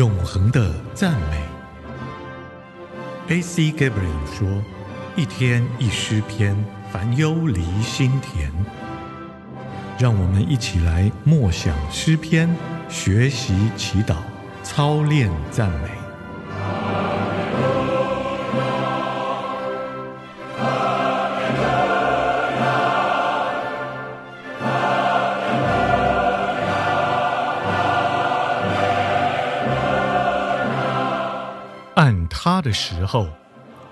永恒的赞美。A.C. Gabriel 说：“一天一诗篇，烦忧离心田。”让我们一起来默想诗篇，学习祈祷，操练赞美。他的时候，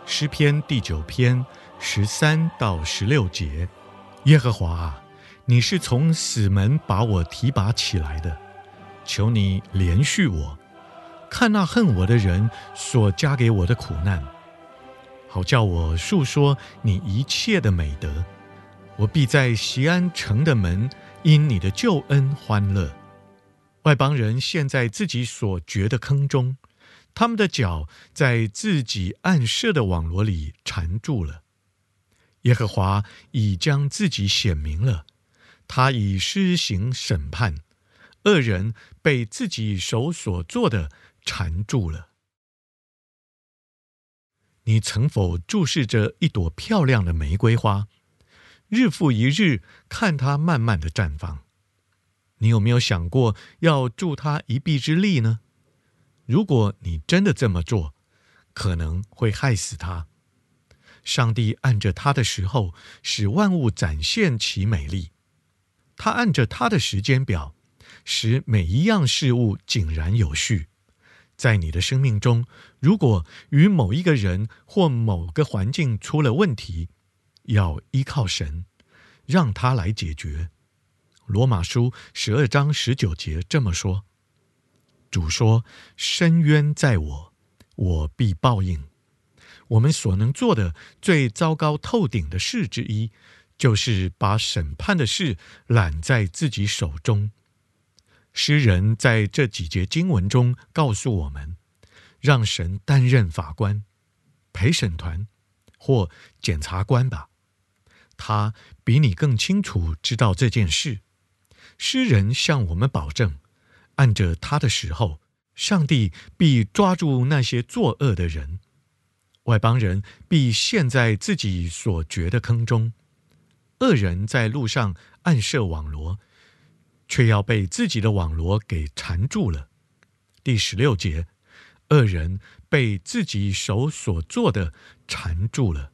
诗篇第九篇十三到十六节，耶和华啊，你是从死门把我提拔起来的，求你怜恤我，看那恨我的人所加给我的苦难，好叫我述说你一切的美德。我必在西安城的门因你的救恩欢乐。外邦人陷在自己所掘的坑中。他们的脚在自己暗设的网罗里缠住了。耶和华已将自己显明了，他已施行审判，恶人被自己手所做的缠住了。你曾否注视着一朵漂亮的玫瑰花，日复一日看它慢慢的绽放？你有没有想过要助它一臂之力呢？如果你真的这么做，可能会害死他。上帝按着他的时候，使万物展现其美丽。他按着他的时间表，使每一样事物井然有序。在你的生命中，如果与某一个人或某个环境出了问题，要依靠神，让他来解决。罗马书十二章十九节这么说。主说：“深渊在我，我必报应。”我们所能做的最糟糕透顶的事之一，就是把审判的事揽在自己手中。诗人在这几节经文中告诉我们：让神担任法官、陪审团或检察官吧。他比你更清楚知道这件事。诗人向我们保证。按着他的时候，上帝必抓住那些作恶的人，外邦人必陷在自己所掘的坑中，恶人在路上暗设网罗，却要被自己的网罗给缠住了。第十六节，恶人被自己手所做的缠住了。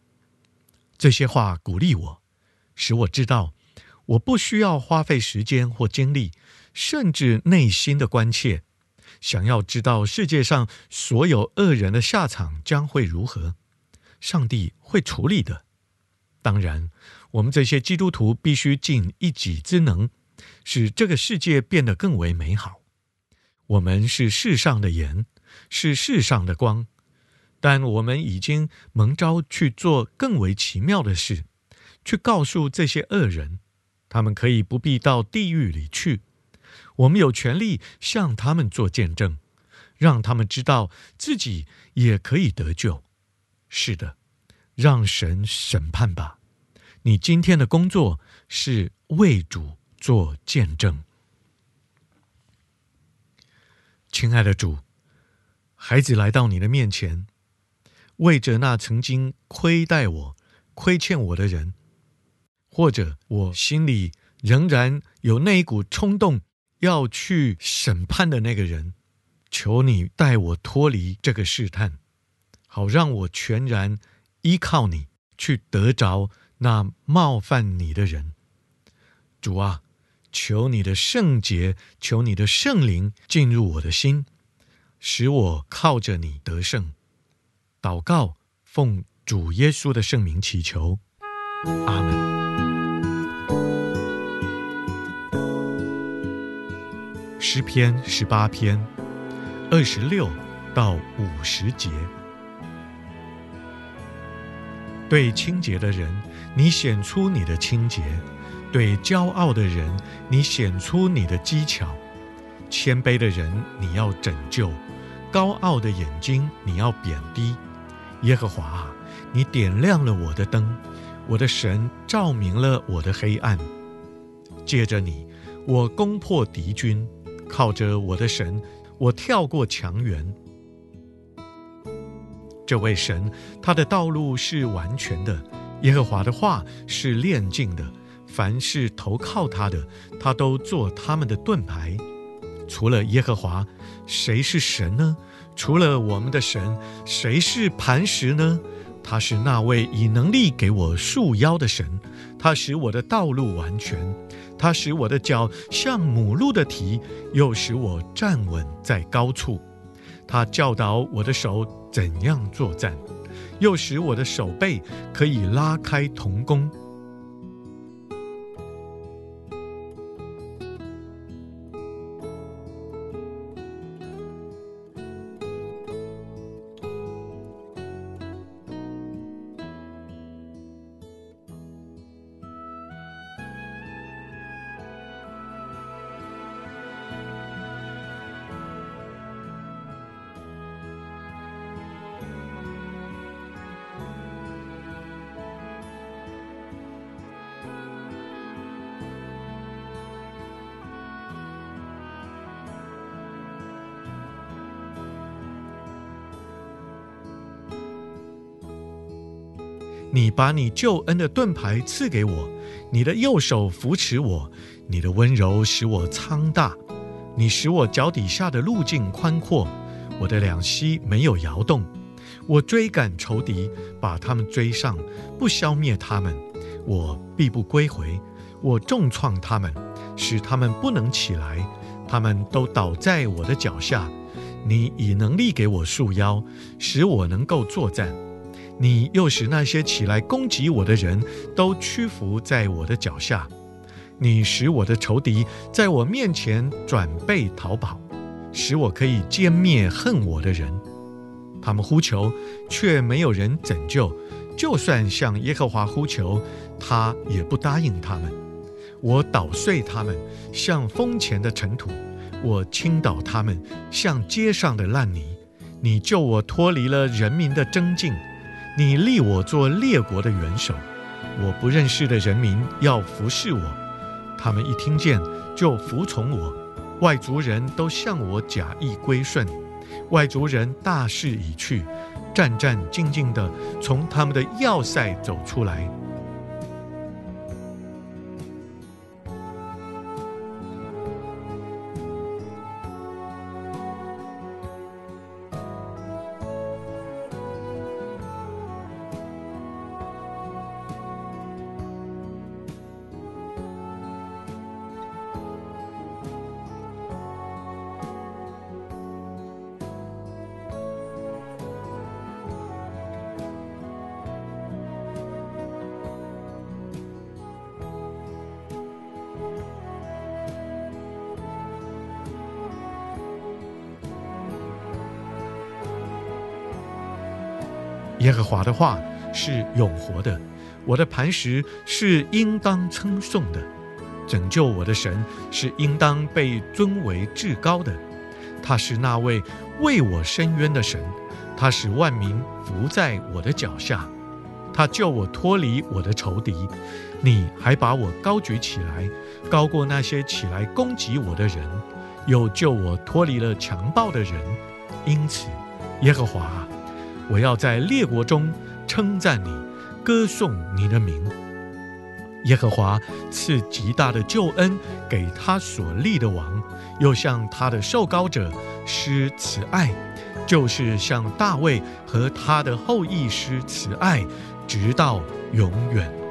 这些话鼓励我，使我知道，我不需要花费时间或精力。甚至内心的关切，想要知道世界上所有恶人的下场将会如何，上帝会处理的。当然，我们这些基督徒必须尽一己之能，使这个世界变得更为美好。我们是世上的盐，是世上的光，但我们已经蒙召去做更为奇妙的事，去告诉这些恶人，他们可以不必到地狱里去。我们有权利向他们做见证，让他们知道自己也可以得救。是的，让神审判吧。你今天的工作是为主做见证。亲爱的主，孩子来到你的面前，为着那曾经亏待我、亏欠我的人，或者我心里仍然有那一股冲动。要去审判的那个人，求你带我脱离这个试探，好让我全然依靠你，去得着那冒犯你的人。主啊，求你的圣洁，求你的圣灵进入我的心，使我靠着你得胜。祷告，奉主耶稣的圣名祈求，阿门。诗篇十八篇二十六到五十节，对清洁的人，你显出你的清洁；对骄傲的人，你显出你的技巧；谦卑的人，你要拯救；高傲的眼睛，你要贬低。耶和华啊，你点亮了我的灯，我的神照明了我的黑暗。借着你，我攻破敌军。靠着我的神，我跳过墙垣。这位神，他的道路是完全的，耶和华的话是炼净的。凡是投靠他的，他都做他们的盾牌。除了耶和华，谁是神呢？除了我们的神，谁是磐石呢？他是那位以能力给我束腰的神，它使我的道路完全，它使我的脚像母鹿的蹄，又使我站稳在高处。它教导我的手怎样作战，又使我的手背可以拉开铜弓。你把你救恩的盾牌赐给我，你的右手扶持我，你的温柔使我苍大，你使我脚底下的路径宽阔，我的两膝没有摇动。我追赶仇敌，把他们追上，不消灭他们，我必不归回。我重创他们，使他们不能起来，他们都倒在我的脚下。你以能力给我束腰，使我能够作战。你又使那些起来攻击我的人都屈服在我的脚下，你使我的仇敌在我面前转背逃跑，使我可以歼灭恨我的人。他们呼求，却没有人拯救；就算向耶和华呼求，他也不答应他们。我捣碎他们，像风前的尘土；我倾倒他们，像街上的烂泥。你救我脱离了人民的争竞。你立我做列国的元首，我不认识的人民要服侍我，他们一听见就服从我。外族人都向我假意归顺，外族人大势已去，战战兢兢地从他们的要塞走出来。耶和华的话是永活的，我的磐石是应当称颂的，拯救我的神是应当被尊为至高的。他是那位为我伸冤的神，他使万民伏在我的脚下，他救我脱离我的仇敌。你还把我高举起来，高过那些起来攻击我的人，又救我脱离了强暴的人。因此，耶和华。我要在列国中称赞你，歌颂你的名。耶和华赐极大的救恩给他所立的王，又向他的受膏者施慈爱，就是向大卫和他的后裔施慈爱，直到永远。